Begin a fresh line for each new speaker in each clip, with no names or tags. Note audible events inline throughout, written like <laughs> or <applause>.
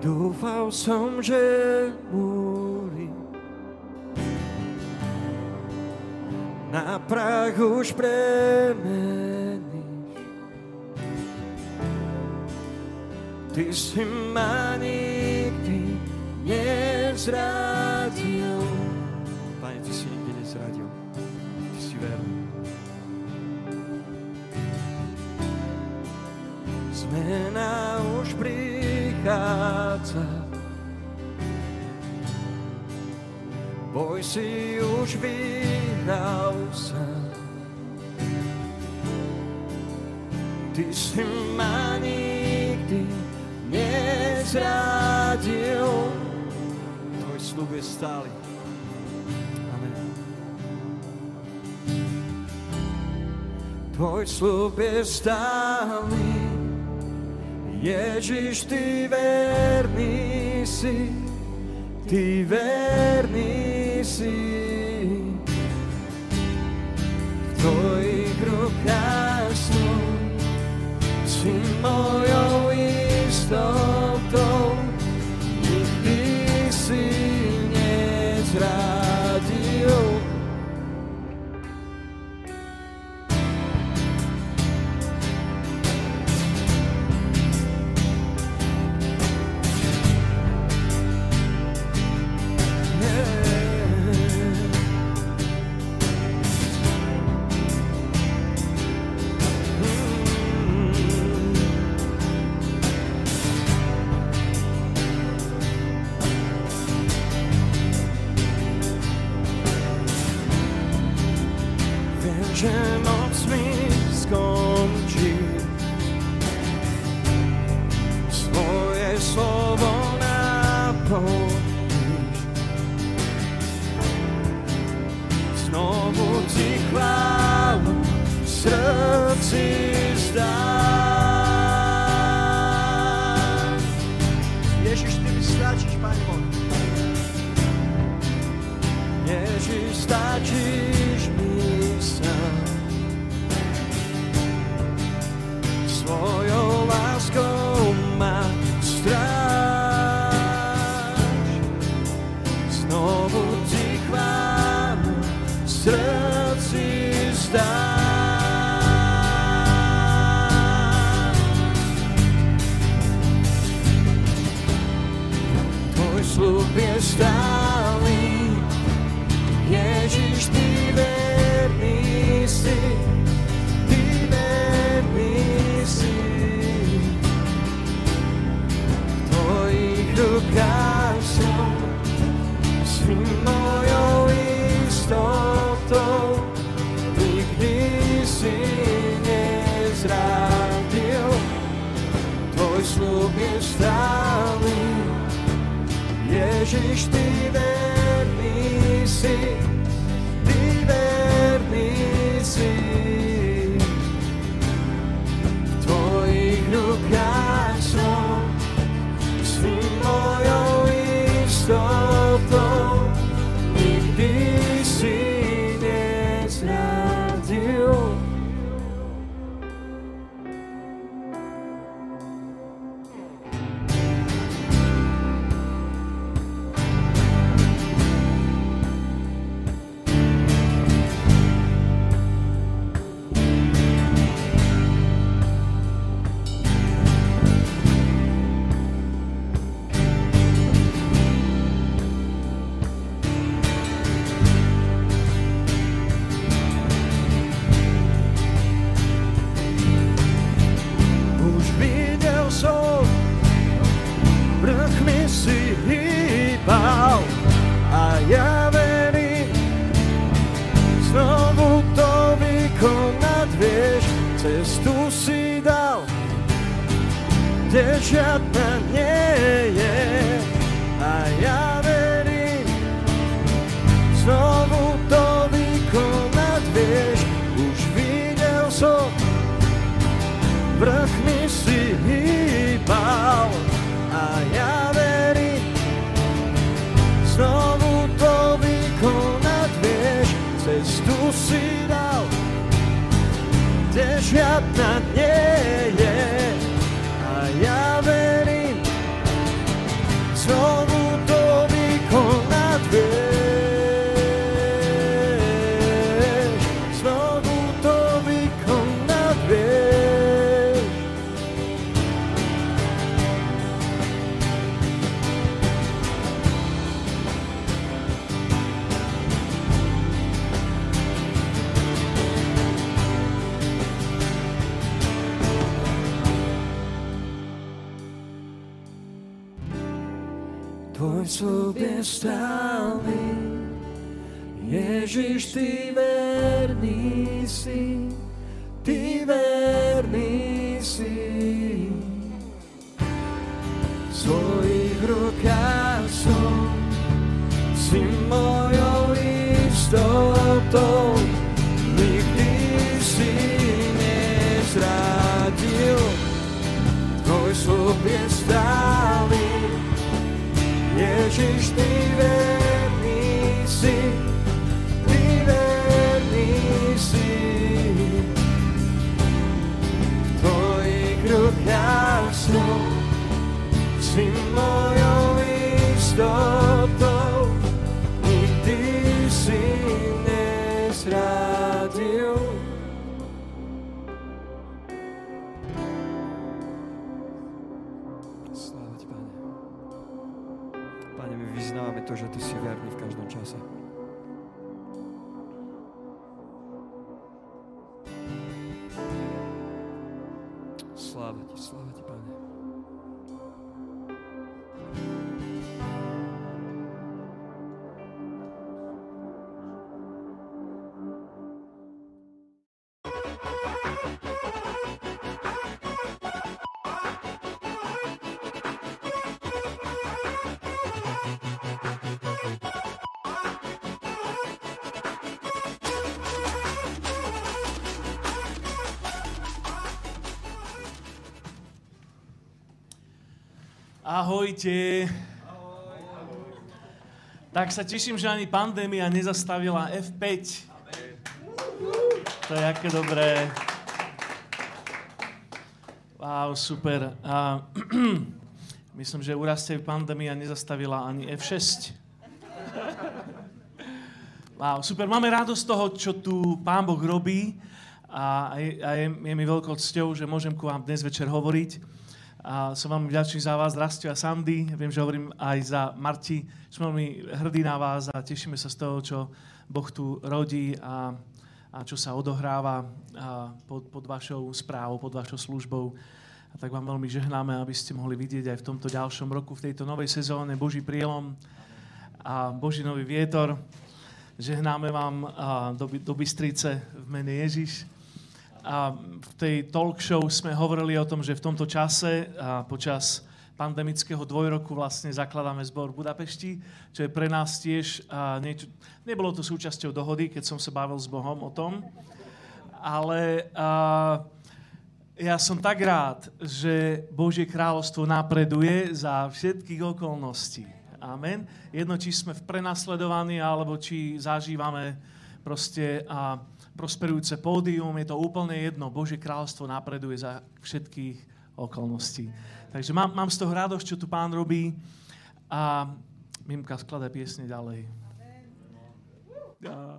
Dúfal som, že múry na prach už premeníš. Ty si ma nikdy nezradil. Pane, Ty si nikdy nezradil. Ty si verný. Zmena prichádza. Boj si už vyhral sám. Ty si ma nikdy nezradil. Tvoj slub je stály. Tvoj slub je stály. Ježiš, ti verni si, ti verni si. Tvoj grob jasno, svim mojom istorijom. gdzie cię panie tvoj slúb je stály. Ježiš, ty verný si, ty verný si. V svojich rukách som, si mojou Ježiš, ty verný si, ty verný si. V tvojich rukách vyznávame to, že Ty si verný v
Ahojte. Tak sa teším, že ani pandémia nezastavila F5. To je aké dobré. Wow, super. A, <clears throat> myslím, že urastie pandémia nezastavila ani F6. Wow, super. Máme radosť toho, čo tu Pán Boh robí a, je, a je, je mi veľkou cťou, že môžem ku vám dnes večer hovoriť. A som vám vďačný za vás, Rastio a Sandy. Viem, že hovorím aj za Marti. Som veľmi hrdý na vás a tešíme sa z toho, čo Boh tu rodí a, a čo sa odohráva a pod, pod vašou správou, pod vašou službou. A tak vám veľmi žehnáme, aby ste mohli vidieť aj v tomto ďalšom roku, v tejto novej sezóne Boží prielom a Boží nový vietor. Žehnáme vám do, do Bystrice v mene Ježiš a v tej talk show sme hovorili o tom, že v tomto čase a počas pandemického dvojroku vlastne zakladáme zbor v Budapešti, čo je pre nás tiež a niečo, nebolo to súčasťou dohody, keď som sa bavil s Bohom o tom, ale a, ja som tak rád, že Božie kráľovstvo napreduje za všetkých okolností. Amen. Jedno, či sme v prenasledovaní, alebo či zažívame proste a, prosperujúce pódium, je to úplne jedno. Božie kráľstvo napreduje za všetkých okolností. Takže mám, mám z toho radosť, čo tu pán robí a Mimka skladá piesne ďalej. Ja.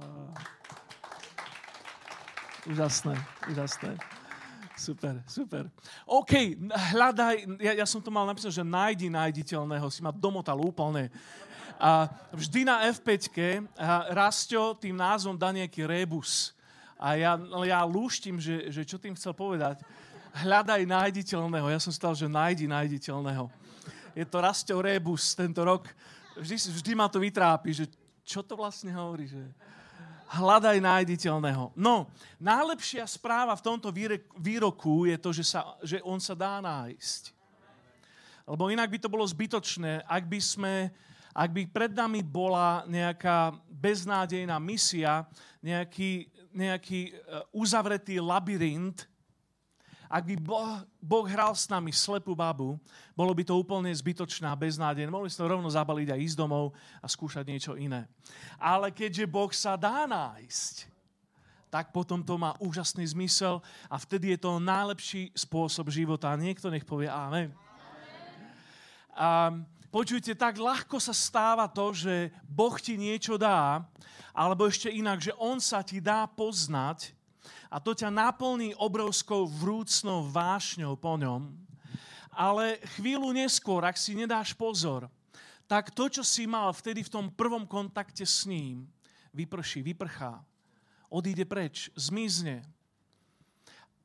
Úžasné, úžasné. Super, super. OK, hľadaj, ja, ja som to mal napísať, že nájdi nájditeľného, si ma domotal úplne. A vždy na F5 Rastio tým názvom dá nejaký rebus. A ja, ja lúštim, že, že čo tým chcel povedať. Hľadaj nájditeľného. Ja som stal, že nájdi nájditeľného. Je to Rastio Rebus tento rok. Vždy, vždy ma to vytrápi, že čo to vlastne hovorí, že hľadaj nájditeľného. No, najlepšia správa v tomto výroku je to, že, sa, že on sa dá nájsť. Lebo inak by to bolo zbytočné, ak by sme ak by pred nami bola nejaká beznádejná misia, nejaký, nejaký e, uzavretý labyrint, ak by boh, boh hral s nami slepú babu, bolo by to úplne zbytočné a beznádejné. Mohli sme rovno zabaliť a ísť domov a skúšať niečo iné. Ale keďže Boh sa dá nájsť, tak potom to má úžasný zmysel a vtedy je to najlepší spôsob života. Niekto nech povie amen. A počujte, tak ľahko sa stáva to, že Boh ti niečo dá alebo ešte inak, že on sa ti dá poznať a to ťa naplní obrovskou vrúcnou vášňou po ňom. Ale chvíľu neskôr, ak si nedáš pozor, tak to, čo si mal vtedy v tom prvom kontakte s ním, vyprší, vyprchá, odíde preč, zmizne.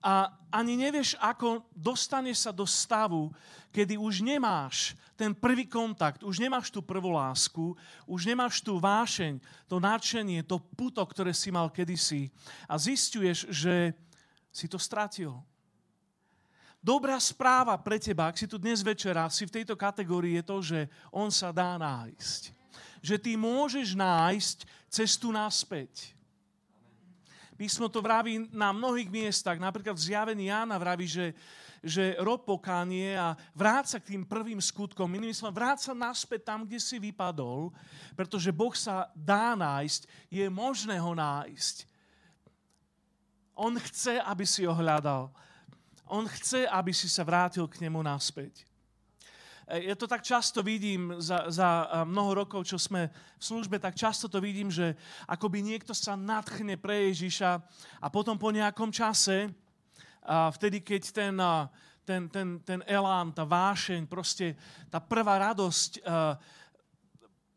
A ani nevieš, ako dostaneš sa do stavu, kedy už nemáš ten prvý kontakt, už nemáš tú prvú lásku, už nemáš tú vášeň, to nadšenie, to puto, ktoré si mal kedysi a zistuješ, že si to stratil. Dobrá správa pre teba, ak si tu dnes večera, si v tejto kategórii, je to, že on sa dá nájsť. Že ty môžeš nájsť cestu naspäť. Písmo to vraví na mnohých miestach, napríklad v zjavení Jána vraví, že, že rob pokánie a vráca k tým prvým skutkom. Inými slovami, vráca naspäť tam, kde si vypadol, pretože Boh sa dá nájsť, je možné ho nájsť. On chce, aby si ho hľadal. On chce, aby si sa vrátil k nemu naspäť. Ja to tak často vidím za, za mnoho rokov, čo sme v službe, tak často to vidím, že akoby niekto sa nadchne pre Ježiša a potom po nejakom čase, a vtedy keď ten, ten, ten, ten elán, tá vášeň, proste tá prvá radosť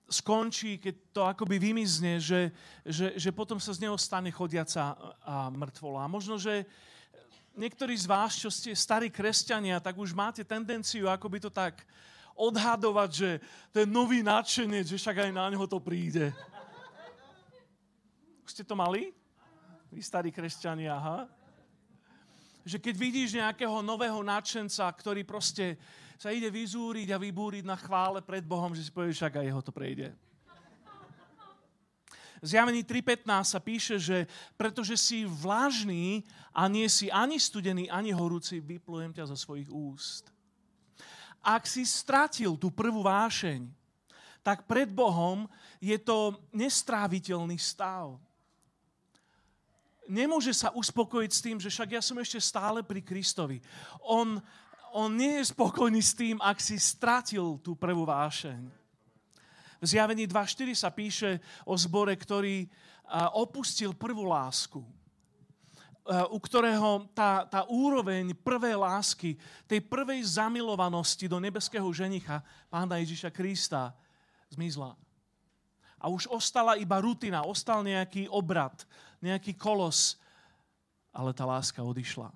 skončí, keď to akoby vymizne, že, že, že potom sa z neho stane chodiaca a mŕtvola. A možno, že niektorí z vás, čo ste starí kresťania, tak už máte tendenciu akoby to tak odhadovať, že ten nový nadšenec, že však aj na neho to príde. Už ste to mali? Vy starí kresťania, aha. Že keď vidíš nejakého nového nadšenca, ktorý proste sa ide vyzúriť a vybúriť na chvále pred Bohom, že si povieš, však aj jeho to prejde. Zjavení 3.15 sa píše, že pretože si vlažný a nie si ani studený, ani horúci, vyplujem ťa zo svojich úst. Ak si stratil tú prvú vášeň, tak pred Bohom je to nestráviteľný stav. Nemôže sa uspokojiť s tým, že však ja som ešte stále pri Kristovi. On, on nie je spokojný s tým, ak si stratil tú prvú vášeň. V zjavení 2.4 sa píše o zbore, ktorý opustil prvú lásku u ktorého tá, tá úroveň prvej lásky, tej prvej zamilovanosti do nebeského ženicha, pána Ježiša Krista, zmizla. A už ostala iba rutina, ostal nejaký obrad, nejaký kolos, ale tá láska odišla.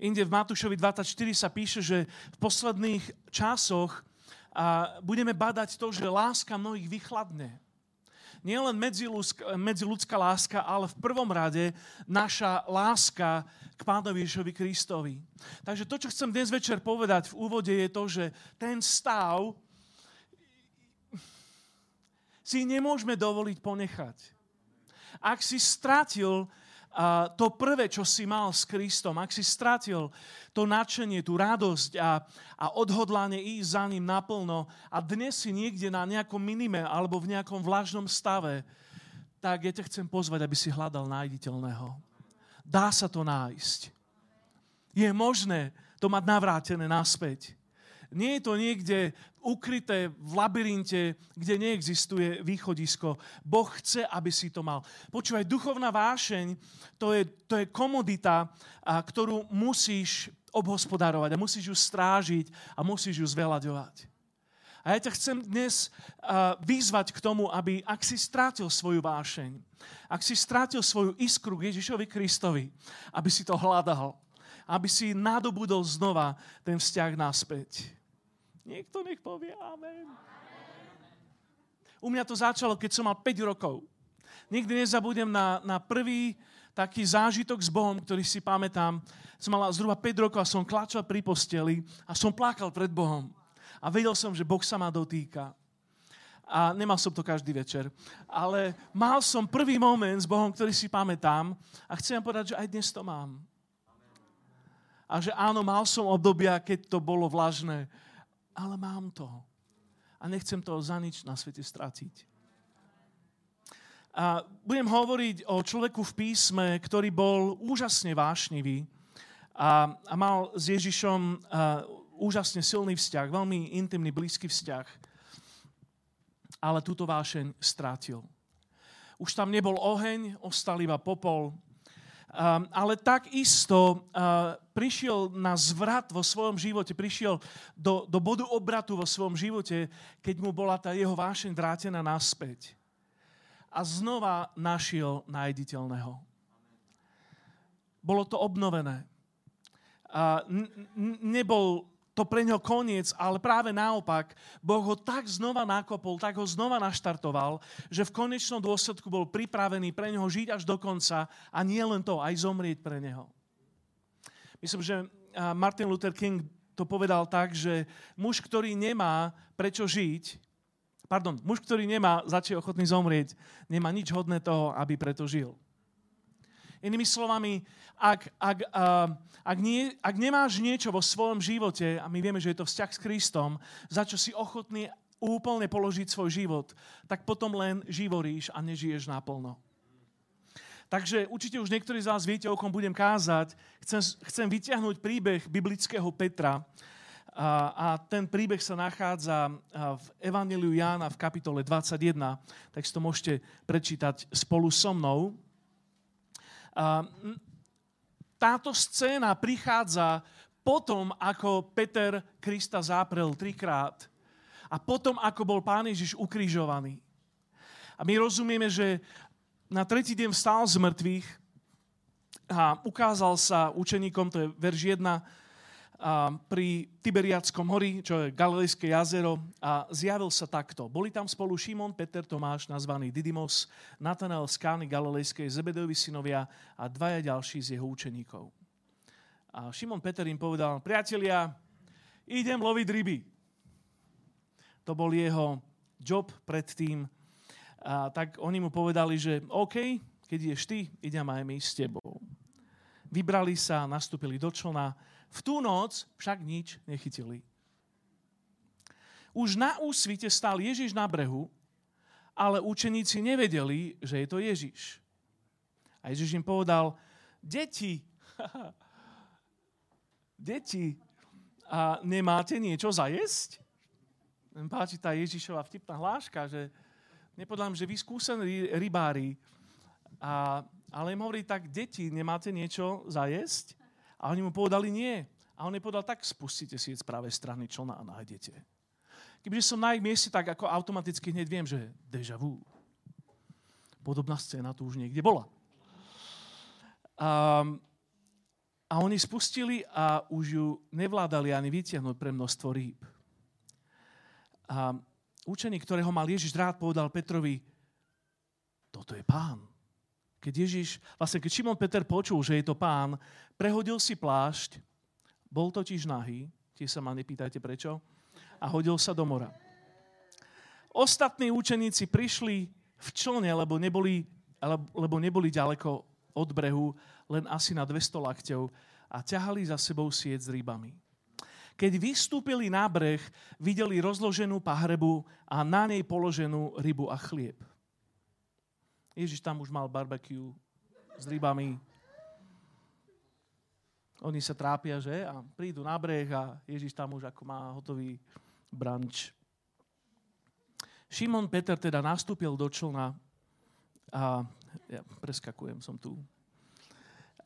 Inde v Matúšovi 24 sa píše, že v posledných časoch a budeme badať to, že láska mnohých vychladne. Nie len medziludská láska, ale v prvom rade naša láska k Pánovi Ježovi Kristovi. Takže to, čo chcem dnes večer povedať v úvode, je to, že ten stav si nemôžeme dovoliť ponechať. Ak si stratil to prvé, čo si mal s Kristom, ak si stratil to nadšenie, tú radosť a, a odhodlanie ísť za ním naplno a dnes si niekde na nejakom minime alebo v nejakom vlažnom stave, tak ja ťa chcem pozvať, aby si hľadal nájditeľného. Dá sa to nájsť. Je možné to mať navrátené naspäť. Nie je to niekde ukryté v labyrinte, kde neexistuje východisko. Boh chce, aby si to mal. Počúvaj, duchovná vášeň, to je, to je komodita, a, ktorú musíš obhospodárovať a musíš ju strážiť a musíš ju zveľaďovať. A ja ťa chcem dnes vyzvať k tomu, aby ak si strátil svoju vášeň, ak si strátil svoju iskru k Ježišovi Kristovi, aby si to hľadal, aby si nadobudol znova ten vzťah naspäť. Niekto nech povie amen. U mňa to začalo, keď som mal 5 rokov. Nikdy nezabudem na, na prvý taký zážitok s Bohom, ktorý si pamätám. Som mal zhruba 5 rokov a som klačal pri posteli a som plakal pred Bohom. A vedel som, že Boh sa ma dotýka. A nemal som to každý večer. Ale mal som prvý moment s Bohom, ktorý si pamätám a chcem povedať, že aj dnes to mám. A že áno, mal som obdobia, keď to bolo vlažné, ale mám to. A nechcem to za nič na svete stratiť. A budem hovoriť o človeku v písme, ktorý bol úžasne vášnivý a, a mal s Ježišom a, úžasne silný vzťah, veľmi intimný, blízky vzťah. Ale túto vášeň strátil. Už tam nebol oheň, ostal iba popol, ale takisto uh, prišiel na zvrat vo svojom živote, prišiel do, do bodu obratu vo svojom živote, keď mu bola tá jeho vášeň vrátená naspäť. A znova našiel nájditeľného. bolo to obnovené. A nebol to pre ňo koniec, ale práve naopak, Boh ho tak znova nakopol, tak ho znova naštartoval, že v konečnom dôsledku bol pripravený pre neho žiť až do konca a nie len to, aj zomrieť pre neho. Myslím, že Martin Luther King to povedal tak, že muž, ktorý nemá prečo žiť, pardon, muž, ktorý nemá za ochotný zomrieť, nemá nič hodné toho, aby preto žil. Inými slovami, ak, ak, uh, ak, nie, ak nemáš niečo vo svojom živote, a my vieme, že je to vzťah s Kristom, za čo si ochotný úplne položiť svoj život, tak potom len živoríš a nežiješ naplno. Takže určite už niektorí z vás viete, o kom budem kázať. Chcem, chcem vyťahnuť príbeh biblického Petra. A, a ten príbeh sa nachádza v Evangeliu Jána v kapitole 21, tak si to môžete prečítať spolu so mnou. Táto scéna prichádza potom, ako Peter Krista záprel trikrát a potom, ako bol Pán Ježiš ukrižovaný. A my rozumieme, že na tretí deň vstal z mŕtvych a ukázal sa učeníkom, to je verš 1, a pri Tiberiackom hori, čo je Galilejské jazero, a zjavil sa takto. Boli tam spolu Šimon, Peter, Tomáš, nazvaný Didymos, Natanael z Kány Galilejskej, Zebedovi synovia a dvaja ďalší z jeho učeníkov. A Šimon Peter im povedal, priatelia, idem loviť ryby. To bol jeho job predtým, a tak oni mu povedali, že OK, keď ideš ty, idem aj my s tebou. Vybrali sa, nastúpili do člna. V tú noc však nič nechytili. Už na úsvite stál Ježiš na brehu, ale učeníci nevedeli, že je to Ježiš. A Ježiš im povedal, deti, <laughs> deti, a nemáte niečo zajesť? Páči tá Ježišova vtipná hláška, že Nepodľa že vy skúsení rybári, a, ale im hovorí tak, deti, nemáte niečo zajesť? A oni mu povedali nie. A on im povedal, tak spustite si z pravej strany člna a nájdete. Kebyže som na ich mieste, tak ako automaticky hneď viem, že deja vu. Podobná scéna tu už niekde bola. A, a oni spustili a už ju nevládali ani vytiahnuť pre množstvo rýb. A učeník, ktorého mal Ježiš rád, povedal Petrovi, toto je pán. Keď Ježiš, vlastne keď Šimon Peter počul, že je to pán, prehodil si plášť, bol totiž nahý, tie sa ma nepýtajte prečo, a hodil sa do mora. Ostatní učeníci prišli v člne, lebo neboli, lebo neboli ďaleko od brehu, len asi na 200 lakťov a ťahali za sebou sieť s rybami. Keď vystúpili na breh, videli rozloženú pahrebu a na nej položenú rybu a chlieb. Ježiš tam už mal barbecue s rybami. Oni sa trápia, že? A prídu na breh a Ježiš tam už ako má hotový branč. Šimon Peter teda nastúpil do člna a ja preskakujem, som tu.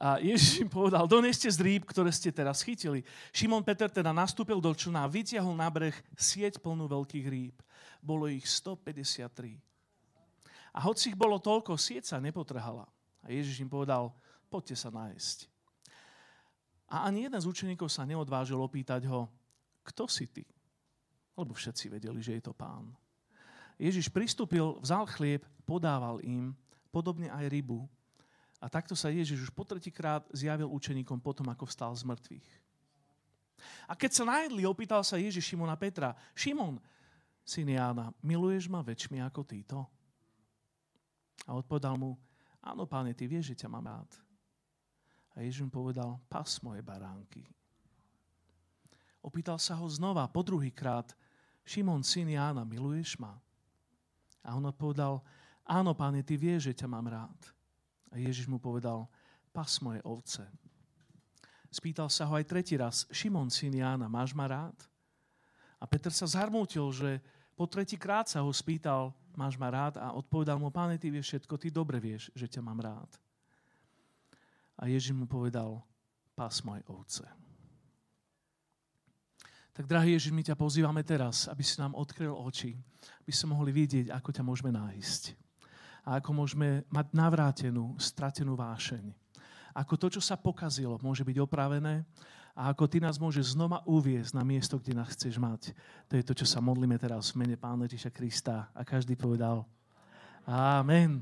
A Ježiš im povedal, doneste z rýb, ktoré ste teraz chytili. Šimon Peter teda nastúpil do člna a vytiahol na breh sieť plnú veľkých rýb. Bolo ich 153. A hoci ich bolo toľko, sieť sa nepotrhala. A Ježiš im povedal, poďte sa nájsť. A ani jeden z učeníkov sa neodvážil opýtať ho, kto si ty? Lebo všetci vedeli, že je to pán. Ježiš pristúpil, vzal chlieb, podával im, podobne aj rybu, a takto sa Ježiš už po tretíkrát zjavil učeníkom potom, ako vstal z mŕtvych. A keď sa najedli, opýtal sa Ježiš Šimona Petra, Šimon, syn Jána, miluješ ma väčšmi ako títo? A odpovedal mu, áno, páne, ty vieš, že ťa mám rád. A Ježiš mu povedal, pas moje baránky. Opýtal sa ho znova, po druhýkrát, Šimon, syn Jána, miluješ ma? A on odpovedal, áno, páne, ty vieš, že ťa mám rád. A Ježiš mu povedal, pas moje ovce. Spýtal sa ho aj tretí raz, Šimon, syn Jána, máš ma rád? A Peter sa zarmútil, že po tretí krát sa ho spýtal, máš ma rád? A odpovedal mu, páne, ty vieš všetko, ty dobre vieš, že ťa mám rád. A Ježiš mu povedal, pás moje ovce. Tak, drahý Ježiš, my ťa pozývame teraz, aby si nám odkryl oči, aby sme mohli vidieť, ako ťa môžeme nájsť a ako môžeme mať navrátenú, stratenú vášeň. ako to, čo sa pokazilo, môže byť opravené a ako ty nás môže znova uviezť na miesto, kde nás chceš mať. To je to, čo sa modlíme teraz v mene Pána Ježiša Krista. A každý povedal Amen.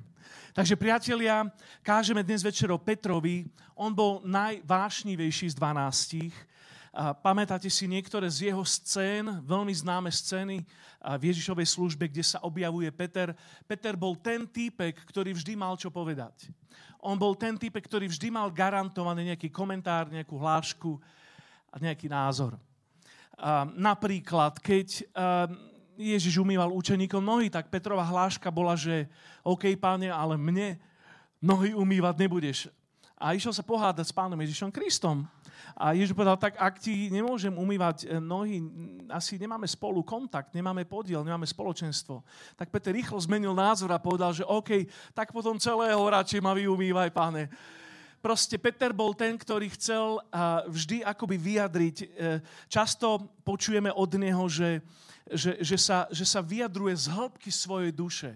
Takže priatelia, kážeme dnes večer o Petrovi. On bol najvášnivejší z dvanástich. A pamätáte si niektoré z jeho scén, veľmi známe scény v Ježišovej službe, kde sa objavuje Peter. Peter bol ten týpek, ktorý vždy mal čo povedať. On bol ten týpek, ktorý vždy mal garantovaný nejaký komentár, nejakú hlášku a nejaký názor. Napríklad, keď Ježiš umýval učeníkom nohy, tak Petrova hláška bola, že OK, páne, ale mne nohy umývať nebudeš. A išiel sa pohádať s pánom Ježišom Kristom. A Ježiš povedal, tak ak ti nemôžem umývať e, nohy, asi nemáme spolu kontakt, nemáme podiel, nemáme spoločenstvo. Tak Peter rýchlo zmenil názor a povedal, že OK, tak potom celého radšej ma vyumývaj, páne. Proste Peter bol ten, ktorý chcel vždy akoby vyjadriť. E, často počujeme od neho, že, že, že, sa, že sa vyjadruje z hĺbky svojej duše.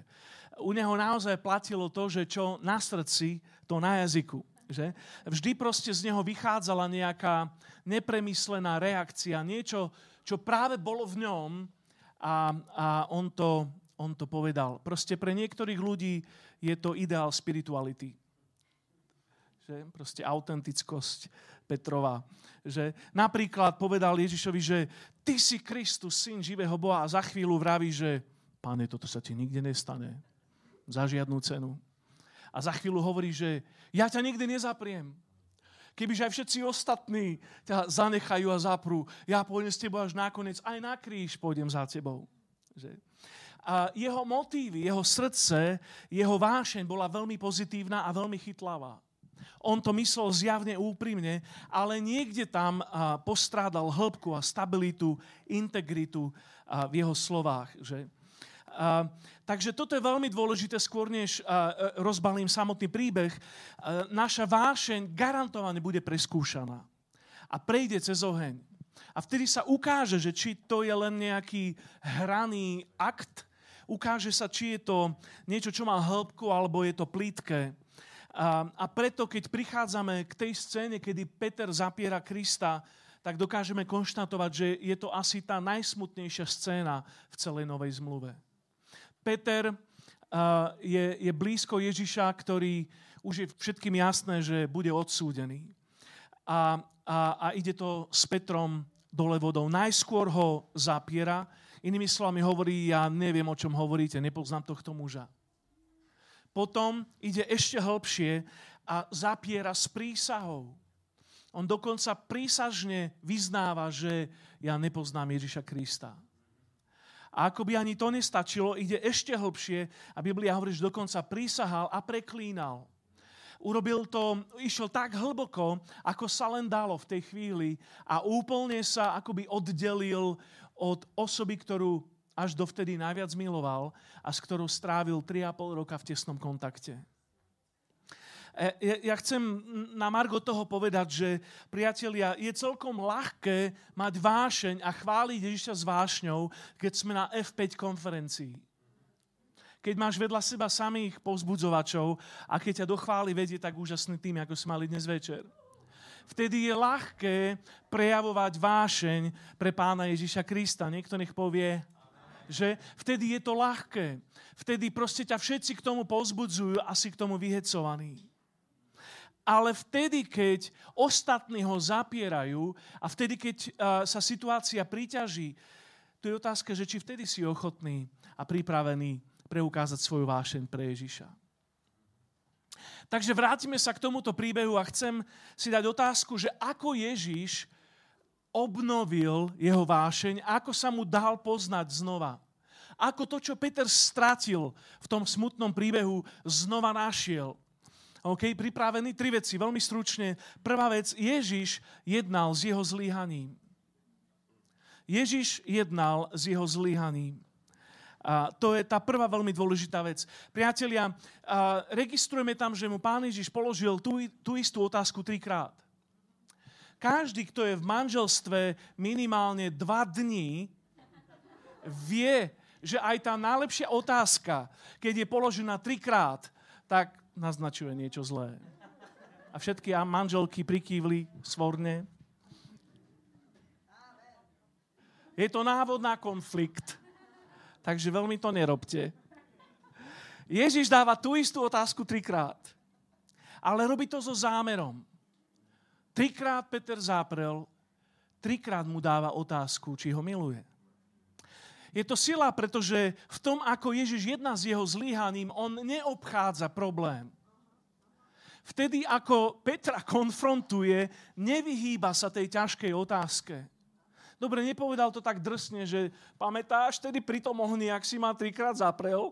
U neho naozaj platilo to, že čo na srdci, to na jazyku. Že? Vždy proste z neho vychádzala nejaká nepremyslená reakcia, niečo, čo práve bolo v ňom a, a on, to, on to povedal. Proste pre niektorých ľudí je to ideál spirituality. Že? Proste autentickosť Petrova. Že? Napríklad povedal Ježišovi, že ty si Kristus, syn živého Boha a za chvíľu vraví, že pane, toto sa ti nikde nestane. Za žiadnu cenu a za chvíľu hovorí, že ja ťa nikdy nezapriem. Kebyže aj všetci ostatní ťa zanechajú a zaprú, ja pôjdem s tebou až nakoniec, aj na kríž pôjdem za tebou. Že? A jeho motívy, jeho srdce, jeho vášeň bola veľmi pozitívna a veľmi chytlavá. On to myslel zjavne úprimne, ale niekde tam postrádal hĺbku a stabilitu, integritu v jeho slovách. Že? Takže toto je veľmi dôležité, skôr než a, rozbalím samotný príbeh. Naša vášeň garantovane bude preskúšaná a prejde cez oheň. A vtedy sa ukáže, že či to je len nejaký hraný akt, ukáže sa, či je to niečo, čo má hĺbku, alebo je to plítke. A, a preto, keď prichádzame k tej scéne, kedy Peter zapiera Krista, tak dokážeme konštatovať, že je to asi tá najsmutnejšia scéna v celej Novej zmluve. Peter uh, je, je blízko Ježiša, ktorý už je všetkým jasné, že bude odsúdený. A, a, a ide to s Petrom dole vodou. Najskôr ho zapiera, inými slovami hovorí, ja neviem, o čom hovoríte, nepoznám tohto muža. Potom ide ešte hĺbšie a zapiera s prísahou. On dokonca prísažne vyznáva, že ja nepoznám Ježiša Krista. A ako by ani to nestačilo, ide ešte hlbšie a Biblia hovorí, že dokonca prísahal a preklínal. Urobil to, išiel tak hlboko, ako sa len dalo v tej chvíli a úplne sa akoby oddelil od osoby, ktorú až dovtedy najviac miloval a s ktorou strávil 3,5 roka v tesnom kontakte. E, ja chcem na Margo toho povedať, že priatelia, je celkom ľahké mať vášeň a chváliť Ježiša s vášňou, keď sme na F5 konferencii. Keď máš vedľa seba samých povzbudzovačov a keď ťa do chvály vedie tak úžasný tým, ako sme mali dnes večer. Vtedy je ľahké prejavovať vášeň pre pána Ježiša Krista. Niekto nech povie, že vtedy je to ľahké. Vtedy proste ťa všetci k tomu povzbudzujú a si k tomu vyhecovaní. Ale vtedy, keď ostatní ho zapierajú a vtedy, keď sa situácia priťaží, to je otázka, že či vtedy si ochotný a pripravený preukázať svoju vášeň pre Ježiša. Takže vrátime sa k tomuto príbehu a chcem si dať otázku, že ako Ježiš obnovil jeho vášeň, ako sa mu dal poznať znova. Ako to, čo Peter stratil v tom smutnom príbehu, znova našiel. OK, pripravený? Tri veci, veľmi stručne. Prvá vec, Ježiš jednal s jeho zlyhaním. Ježiš jednal s jeho zlyhaním. A to je tá prvá veľmi dôležitá vec. Priatelia, registrujeme tam, že mu pán Ježiš položil tú, tú istú otázku trikrát. Každý, kto je v manželstve minimálne dva dní, vie, že aj tá najlepšia otázka, keď je položená trikrát, tak naznačuje niečo zlé. A všetky manželky prikývli svorne. Je to návod na konflikt. Takže veľmi to nerobte. Ježiš dáva tú istú otázku trikrát. Ale robí to so zámerom. Trikrát Peter záprel, trikrát mu dáva otázku, či ho miluje. Je to sila, pretože v tom, ako Ježiš jedná s jeho zlyhaním, on neobchádza problém. Vtedy, ako Petra konfrontuje, nevyhýba sa tej ťažkej otázke. Dobre, nepovedal to tak drsne, že pamätáš, tedy pri tom ohni, ak si ma trikrát zaprel,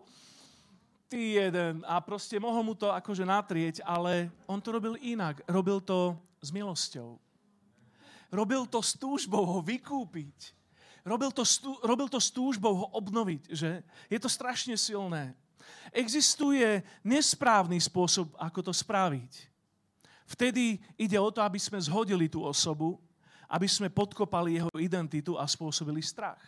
ty jeden. A proste mohol mu to akože natrieť, ale on to robil inak. Robil to s milosťou. Robil to s túžbou ho vykúpiť. Robil to, stú, robil to s túžbou ho obnoviť. Že? Je to strašne silné. Existuje nesprávny spôsob, ako to spraviť. Vtedy ide o to, aby sme zhodili tú osobu, aby sme podkopali jeho identitu a spôsobili strach.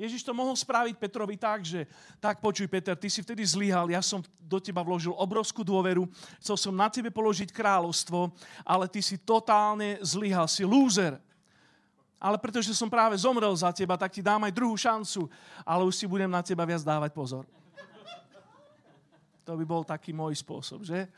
Ježiš to mohol spraviť Petrovi tak, že tak počuj Peter, ty si vtedy zlyhal, ja som do teba vložil obrovskú dôveru, chcel som na tebe položiť kráľovstvo, ale ty si totálne zlyhal, si lúzer. Ale pretože som práve zomrel za teba, tak ti dám aj druhú šancu, ale už si budem na teba viac dávať pozor. To by bol taký môj spôsob, že?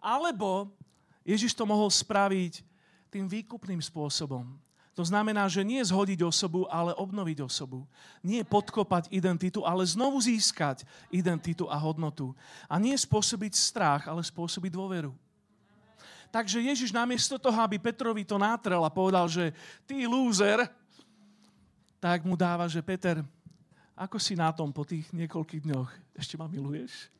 Alebo Ježiš to mohol spraviť tým výkupným spôsobom. To znamená, že nie zhodiť osobu, ale obnoviť osobu. Nie podkopať identitu, ale znovu získať identitu a hodnotu. A nie spôsobiť strach, ale spôsobiť dôveru. Takže Ježiš namiesto toho, aby Petrovi to nátrel a povedal, že ty lúzer, tak mu dáva, že Peter, ako si na tom po tých niekoľkých dňoch? Ešte ma miluješ?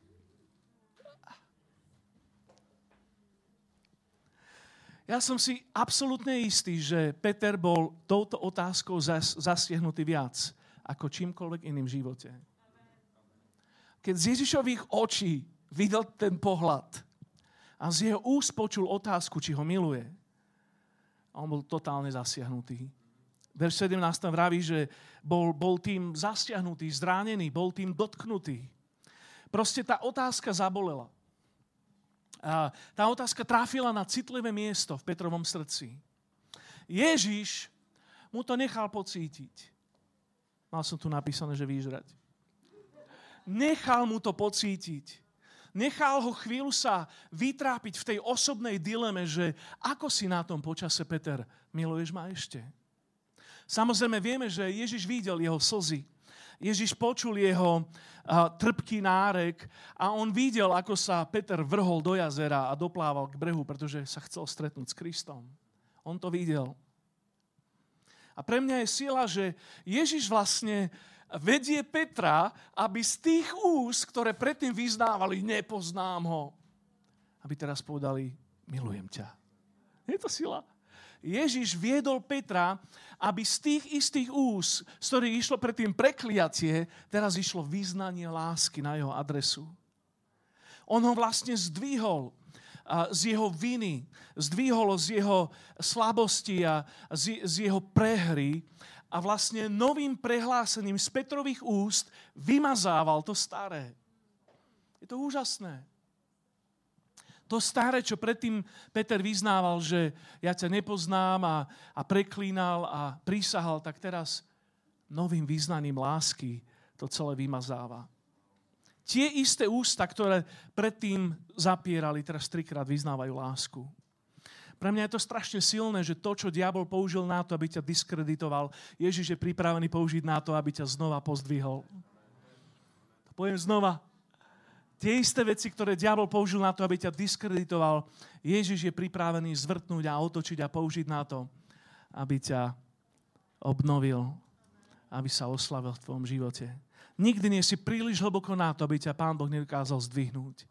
Ja som si absolútne istý, že Peter bol touto otázkou zas, zasiahnutý viac ako čímkoľvek iným v živote. Keď z Ježišových očí videl ten pohľad a z jeho úst počul otázku, či ho miluje, on bol totálne zasiahnutý. Verš 17 vraví, že bol, bol tým zasiahnutý, zránený, bol tým dotknutý. Proste tá otázka zabolela. Tá otázka tráfila na citlivé miesto v Petrovom srdci. Ježiš mu to nechal pocítiť. Mal som tu napísané, že vyžrať. Nechal mu to pocítiť. Nechal ho chvíľu sa vytrápiť v tej osobnej dileme, že ako si na tom počase, Peter, miluješ ma ešte? Samozrejme vieme, že Ježiš videl jeho slzy. Ježiš počul jeho trpký nárek a on videl, ako sa Peter vrhol do jazera a doplával k brehu, pretože sa chcel stretnúť s Kristom. On to videl. A pre mňa je sila, že Ježiš vlastne vedie Petra, aby z tých úst, ktoré predtým vyznávali, nepoznám ho, aby teraz povedali, milujem ťa. Je to sila. Ježiš viedol Petra, aby z tých istých ús, z ktorých išlo predtým prekliatie, teraz išlo vyznanie lásky na jeho adresu. On ho vlastne zdvihol z jeho viny, zdvihol z jeho slabosti a z, z jeho prehry a vlastne novým prehlásením z Petrových úst vymazával to staré. Je to úžasné. To staré, čo predtým Peter vyznával, že ja ťa nepoznám a, a preklínal a prísahal, tak teraz novým význaním lásky to celé vymazáva. Tie isté ústa, ktoré predtým zapierali, teraz trikrát vyznávajú lásku. Pre mňa je to strašne silné, že to, čo diabol použil na to, aby ťa diskreditoval, Ježiš je pripravený použiť na to, aby ťa znova pozdvihol. Poviem znova, Tie isté veci, ktoré diabol použil na to, aby ťa diskreditoval, Ježiš je pripravený zvrtnúť a otočiť a použiť na to, aby ťa obnovil, aby sa oslavil v tvojom živote. Nikdy nie si príliš hlboko na to, aby ťa Pán Boh nedokázal zdvihnúť.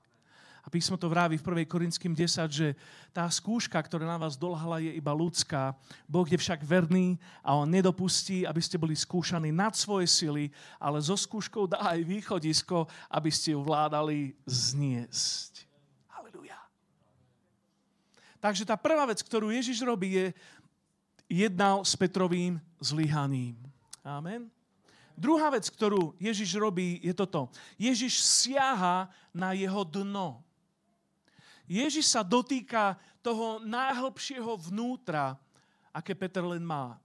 A písmo to vraví v 1. Korinským 10, že tá skúška, ktorá na vás dolhala, je iba ľudská. Boh je však verný a on nedopustí, aby ste boli skúšaní nad svoje sily, ale so skúškou dá aj východisko, aby ste ju vládali zniesť. Halleluja. Takže tá prvá vec, ktorú Ježiš robí, je jednal s Petrovým zlyhaním. Amen. Druhá vec, ktorú Ježiš robí, je toto. Ježiš siaha na jeho dno. Ježiš sa dotýka toho najhlbšieho vnútra, aké Peter len má.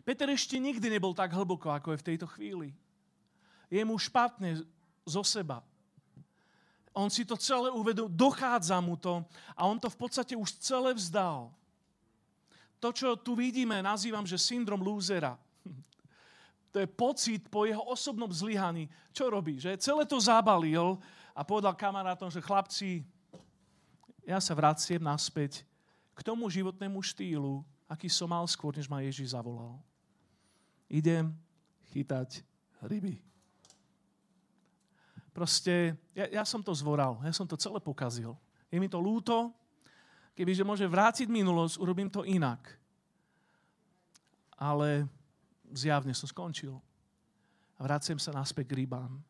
Peter ešte nikdy nebol tak hlboko, ako je v tejto chvíli. Je mu špatne zo seba. On si to celé uvedol, dochádza mu to a on to v podstate už celé vzdal. To, čo tu vidíme, nazývam, že syndrom lúzera. <laughs> To je pocit po jeho osobnom zlyhaní. Čo robí? Že celé to zabalil a povedal kamarátom, že chlapci, ja sa vraciem naspäť k tomu životnému štýlu, aký som mal skôr, než ma Ježiš zavolal. Idem chytať ryby. Proste, ja, ja som to zvoral, ja som to celé pokazil. Je mi to lúto, kebyže môže vrátiť minulosť, urobím to inak. Ale zjavne som skončil. A vraciam sa naspäť k rybám.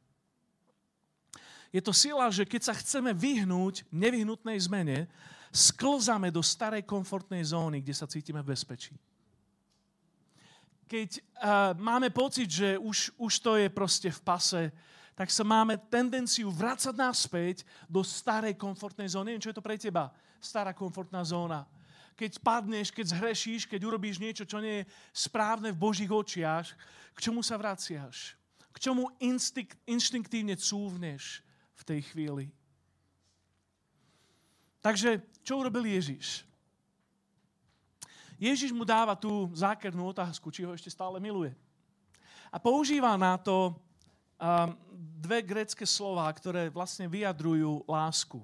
Je to sila, že keď sa chceme vyhnúť nevyhnutnej zmene, sklzame do starej komfortnej zóny, kde sa cítime v bezpečí. Keď uh, máme pocit, že už, už to je proste v pase, tak sa máme tendenciu vrácať naspäť do starej komfortnej zóny. Neviem, čo je to pre teba, stará komfortná zóna. Keď padneš, keď zhrešíš, keď urobíš niečo, čo nie je správne v Božích očiach, k čomu sa vraciaš? K čomu instinkt, inštinktívne cúvneš v tej chvíli? Takže, čo urobil Ježiš? Ježiš mu dáva tú zákernú otázku, či ho ešte stále miluje. A používa na to um, dve grecké slova, ktoré vlastne vyjadrujú lásku.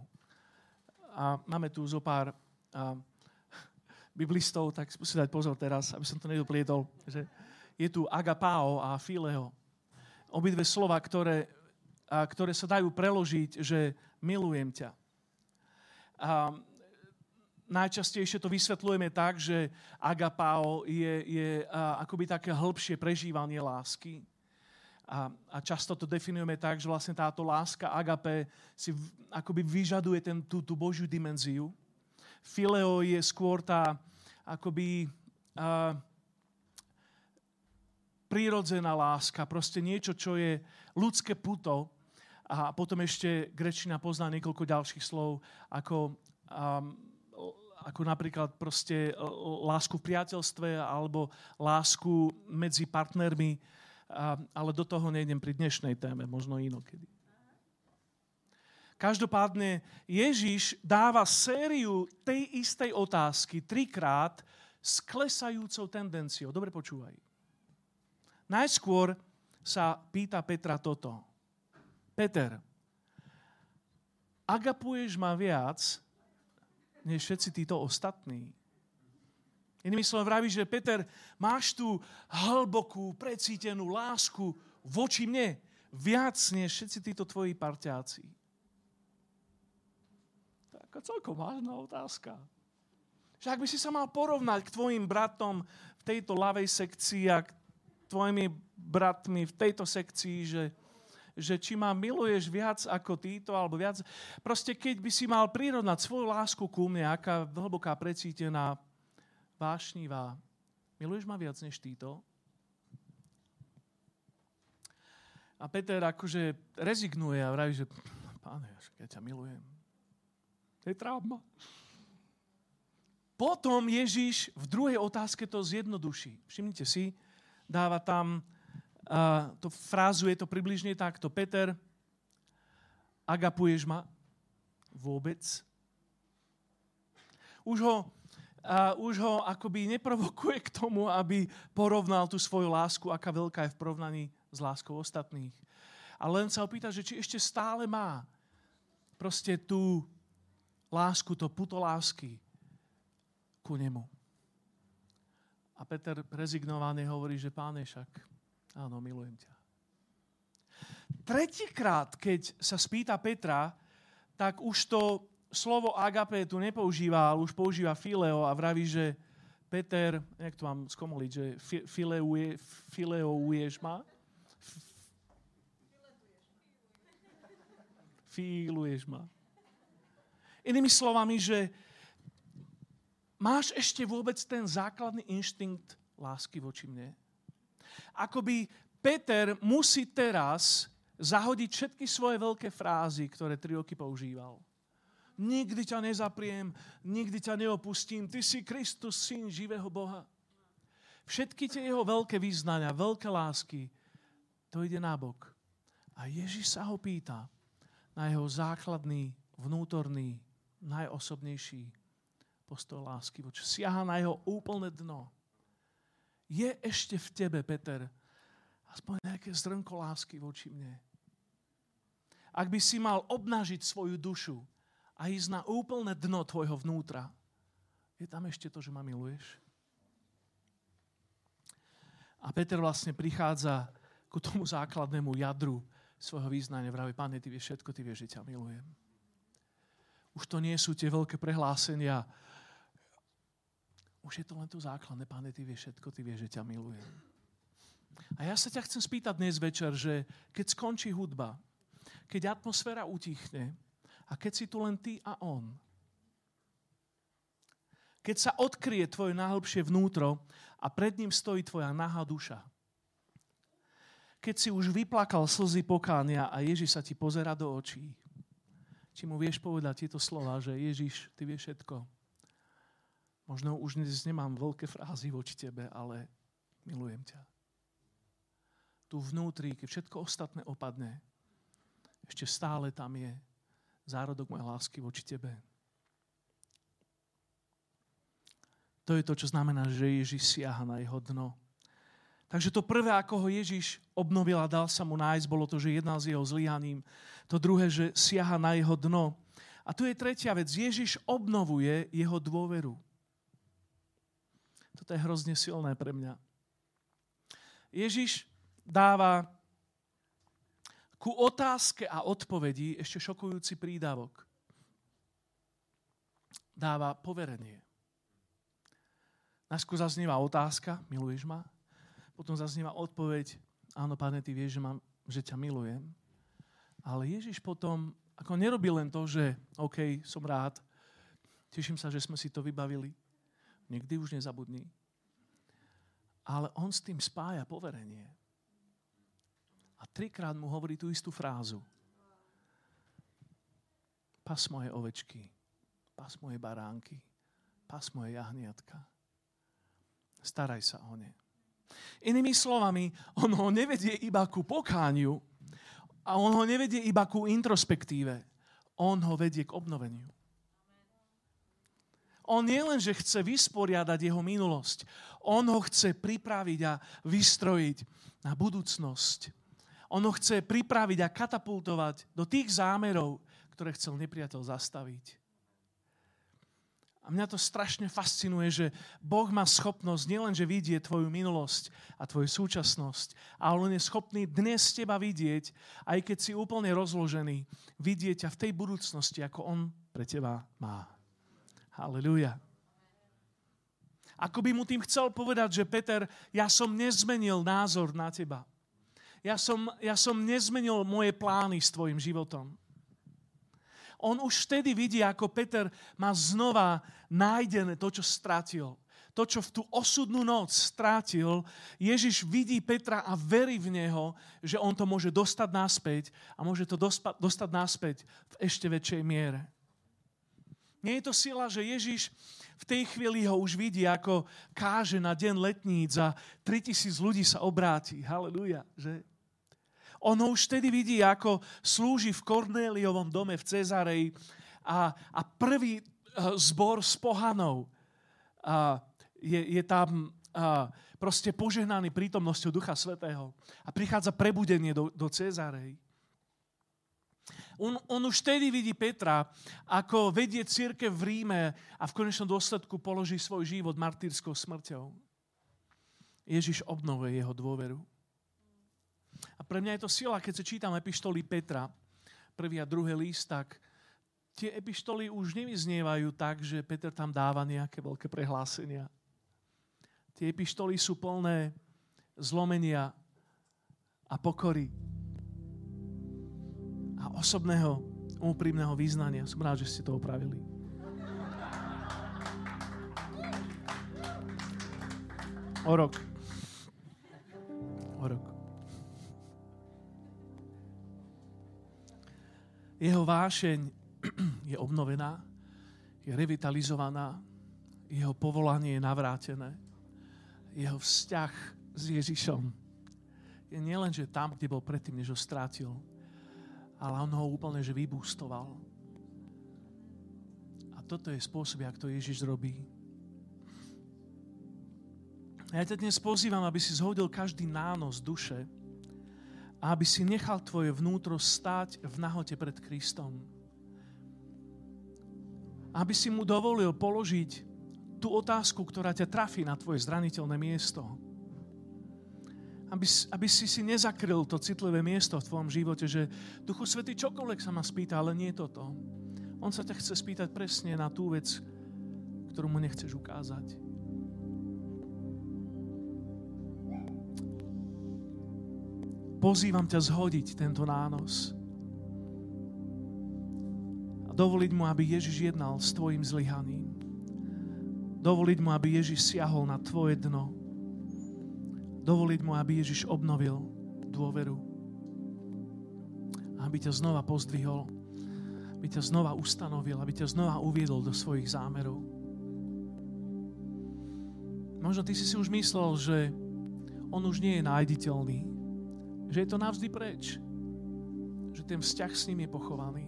A máme tu zo pár um, biblistov, tak musím dať pozor teraz, aby som to nedoplietol. Že je tu agapao a fileo. Obidve slova, ktoré, ktoré sa dajú preložiť, že milujem ťa. A najčastejšie to vysvetľujeme tak, že agapao je, je a, akoby také hĺbšie prežívanie lásky. A, a často to definujeme tak, že vlastne táto láska agape si v, akoby vyžaduje ten, tú, tú Božiu dimenziu. Fileo je skôr tá akoby a, prírodzená láska, proste niečo, čo je ľudské puto. A potom ešte grečina pozná niekoľko ďalších slov, ako um, ako napríklad proste e, lásku v priateľstve alebo lásku medzi partnermi, ale do toho nejdem pri dnešnej téme, možno inokedy. Každopádne Ježiš dáva sériu tej istej otázky trikrát s klesajúcou tendenciou. Dobre počúvaj. Najskôr sa pýta Petra toto. Peter, agapuješ ma viac, než všetci títo ostatní. Inými slovami vraví, že Peter, máš tu hlbokú, precítenú lásku voči mne viac než všetci títo tvoji parťáci. Taká celkom vážna otázka. Že ak by si sa mal porovnať k tvojim bratom v tejto ľavej sekcii a k tvojimi bratmi v tejto sekcii, že že či ma miluješ viac ako títo, alebo viac. Proste keď by si mal prirovnať svoju lásku ku mne, aká hlboká, precítená, vášnivá, miluješ ma viac než títo? A Peter akože rezignuje a vraví, že páne, ja ťa milujem. To je trauma. Potom Ježiš v druhej otázke to zjednoduší. Všimnite si, dáva tam a to frázuje to približne takto. Peter, agapuješ ma? Vôbec? Už ho, a už ho akoby neprovokuje k tomu, aby porovnal tú svoju lásku, aká veľká je v porovnaní s láskou ostatných. Ale len sa opýta, že či ešte stále má proste tú lásku, to puto lásky ku nemu. A Peter rezignovaný hovorí, že páne však Áno, milujem ťa. Tretíkrát, keď sa spýta Petra, tak už to slovo agape tu nepoužíva, ale už používa fileo a vraví, že Peter, jak to mám skomoliť, že fileuje, fileuješ ma? Filuješ ma. Inými slovami, že máš ešte vôbec ten základný inštinkt lásky voči mne? Akoby Peter musí teraz zahodiť všetky svoje veľké frázy, ktoré tri roky používal. nikdy ťa nezapriem, nikdy ťa neopustím, ty si Kristus, syn živého Boha. Všetky tie jeho veľké význania, veľké lásky, to ide nabok. A Ježiš sa ho pýta na jeho základný, vnútorný, najosobnejší postoj lásky. Siaha na jeho úplné dno. Je ešte v tebe, Peter, aspoň nejaké zrnko lásky voči mne. Ak by si mal obnažiť svoju dušu a ísť na úplné dno tvojho vnútra, je tam ešte to, že ma miluješ? A Peter vlastne prichádza ku tomu základnému jadru svojho význania. Vraví, Pane, Ty vieš všetko, Ty vieš, že ťa milujem. Už to nie sú tie veľké prehlásenia. Už je to len to základné. Pane, Ty vieš všetko, Ty vieš, že ťa milujem. A ja sa ťa chcem spýtať dnes večer, že keď skončí hudba, keď atmosféra utichne a keď si tu len ty a on, keď sa odkrie tvoje najhlbšie vnútro a pred ním stojí tvoja nahá duša. Keď si už vyplakal slzy pokánia a Ježiš sa ti pozera do očí, či mu vieš povedať tieto slova, že Ježiš, ty vieš všetko. Možno už dnes nemám veľké frázy voči tebe, ale milujem ťa. Tu vnútri, keď všetko ostatné opadne, ešte stále tam je zárodok mojej lásky voči tebe. To je to, čo znamená, že Ježiš siaha na jeho dno. Takže to prvé, ako ho Ježiš obnovil a dal sa mu nájsť, bolo to, že jednal s jeho zlyhaním. To druhé, že siaha na jeho dno. A tu je tretia vec. Ježiš obnovuje jeho dôveru. Toto je hrozne silné pre mňa. Ježiš dáva ku otázke a odpovedi ešte šokujúci prídavok. Dáva poverenie. Najskôr zaznieva otázka, miluješ ma? Potom zaznieva odpoveď, áno, pane, ty vieš, že, mám, že ťa milujem. Ale Ježiš potom, ako nerobí len to, že OK, som rád, teším sa, že sme si to vybavili, nikdy už nezabudni. Ale on s tým spája poverenie. A trikrát mu hovorí tú istú frázu. Pas moje ovečky, pas moje baránky, pas moje jahniatka staraj sa o ne. Inými slovami, on ho nevedie iba ku pokániu a on ho nevedie iba ku introspektíve. On ho vedie k obnoveniu. On nie len, že chce vysporiadať jeho minulosť, on ho chce pripraviť a vystrojiť na budúcnosť. On ho chce pripraviť a katapultovať do tých zámerov, ktoré chcel nepriateľ zastaviť. A mňa to strašne fascinuje, že Boh má schopnosť nielenže vidieť tvoju minulosť a tvoju súčasnosť, ale On je schopný dnes teba vidieť, aj keď si úplne rozložený, vidieť ťa v tej budúcnosti, ako On pre teba má. Halleluja. Ako by mu tým chcel povedať, že Peter, ja som nezmenil názor na teba. Ja som, ja som nezmenil moje plány s tvojim životom. On už vtedy vidí, ako Peter má znova nájdené to, čo stratil. To, čo v tú osudnú noc strátil, Ježiš vidí Petra a verí v neho, že on to môže dostať naspäť a môže to dostať naspäť v ešte väčšej miere. Nie je to sila, že Ježiš v tej chvíli ho už vidí, ako káže na deň letníc a 3000 ľudí sa obráti. Halleluja. Že? On ho už vtedy vidí, ako slúži v Kornéliovom dome v Cezarej a, a prvý eh, zbor s pohanou a je, je tam a, proste požehnaný prítomnosťou Ducha Svetého. A prichádza prebudenie do, do Cezarej. On, on už vtedy vidí Petra, ako vedie církev v Ríme a v konečnom dôsledku položí svoj život martýrskou smrťou. Ježiš obnovuje jeho dôveru. A pre mňa je to sila, keď sa čítam epištoly Petra, prvý a druhý list, tak tie epištoly už nevyznievajú tak, že Peter tam dáva nejaké veľké prehlásenia. Tie epištoly sú plné zlomenia a pokory osobného, úprimného význania. Som rád, že ste to opravili. O rok. O rok. jeho vášeň <clears throat> je obnovená, je revitalizovaná, jeho povolanie je navrátené, jeho vzťah s Ježišom je nielen, že tam, kde bol predtým, než ho strátil, ale on ho úplne, že vybústoval. A toto je spôsob, jak to Ježiš robí. Ja ťa dnes pozývam, aby si zhodil každý nános duše a aby si nechal tvoje vnútro stáť v nahote pred Kristom. Aby si mu dovolil položiť tú otázku, ktorá ťa trafí na tvoje zraniteľné miesto. Aby, aby si si nezakryl to citlivé miesto v tvojom živote, že Duchu Svety čokoľvek sa ma spýta, ale nie toto. On sa ťa chce spýtať presne na tú vec, ktorú mu nechceš ukázať. Pozývam ťa zhodiť tento nános a dovoliť mu, aby Ježiš jednal s tvojim zlyhaním Dovoliť mu, aby Ježiš siahol na tvoje dno. Dovoliť mu, aby Ježiš obnovil dôveru. Aby ťa znova pozdvihol. Aby ťa znova ustanovil. Aby ťa znova uviedol do svojich zámerov. Možno ty si si už myslel, že on už nie je nájditeľný. Že je to navždy preč. Že ten vzťah s ním je pochovaný.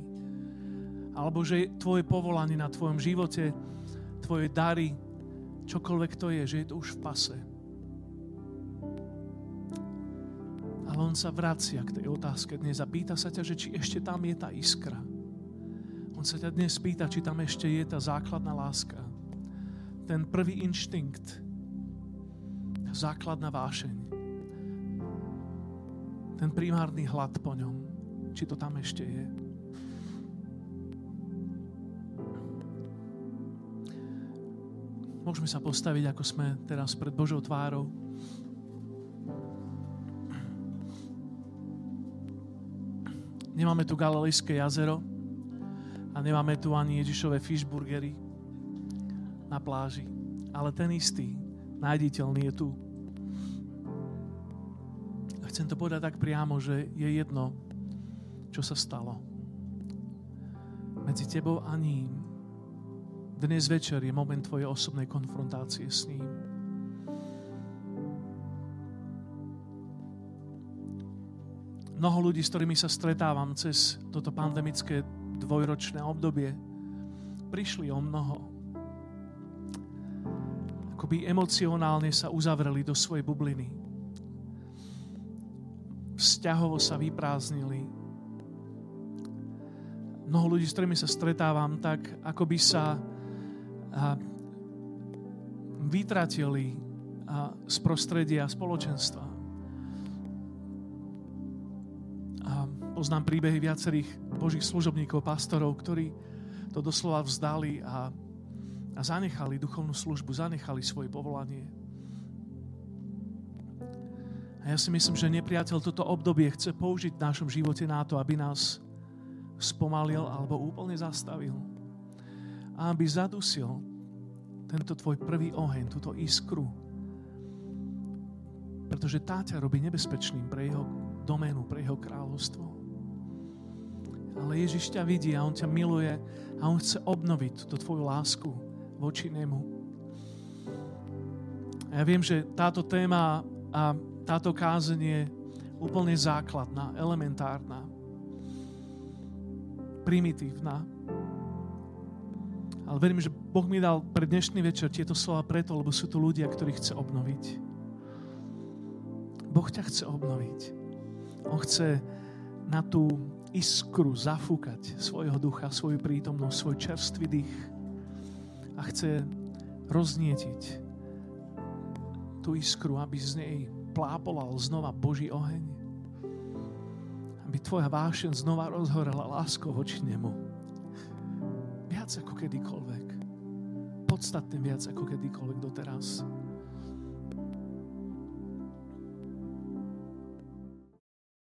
Alebo že tvoje povolanie na tvojom živote, tvoje dary, čokoľvek to je, že je to už v pase. Ale on sa vracia k tej otázke dnes a pýta sa ťa, že či ešte tam je tá iskra. On sa ťa dnes pýta, či tam ešte je tá základná láska. Ten prvý inštinkt. Základná vášeň. Ten primárny hlad po ňom. Či to tam ešte je. Môžeme sa postaviť, ako sme teraz pred Božou tvárou. Nemáme tu Galilejské jazero a nemáme tu ani Ježišové fishburgery na pláži. Ale ten istý, nájditeľný je tu. A chcem to povedať tak priamo, že je jedno, čo sa stalo. Medzi tebou a ním dnes večer je moment tvojej osobnej konfrontácie s ním. Mnoho ľudí, s ktorými sa stretávam cez toto pandemické dvojročné obdobie, prišli o mnoho. Akoby emocionálne sa uzavreli do svojej bubliny. Vzťahovo sa vyprázdnili. Mnoho ľudí, s ktorými sa stretávam, tak akoby sa a vytratili a z prostredia spoločenstva. Poznám príbehy viacerých božích služobníkov, pastorov, ktorí to doslova vzdali a, a zanechali duchovnú službu, zanechali svoje povolanie. A ja si myslím, že nepriateľ toto obdobie chce použiť v našom živote na to, aby nás spomalil alebo úplne zastavil a aby zadusil tento tvoj prvý oheň, túto iskru. Pretože tá ťa robí nebezpečným pre jeho doménu, pre jeho kráľovstvo. Ale Ježiš ťa vidí a On ťa miluje a On chce obnoviť túto tvoju lásku voči Nemu. A ja viem, že táto téma a táto kázeň je úplne základná, elementárna, primitívna. Ale verím, že Boh mi dal pre dnešný večer tieto slova preto, lebo sú to ľudia, ktorí chce obnoviť. Boh ťa chce obnoviť. On chce na tú iskru zafúkať svojho ducha, svoju prítomnosť, svoj čerstvý dých a chce roznietiť tú iskru, aby z nej plápolal znova Boží oheň. Aby tvoja vášeň znova rozhorela láskou voči nemu viac ako kedykoľvek. Podstatne viac ako kedykoľvek doteraz.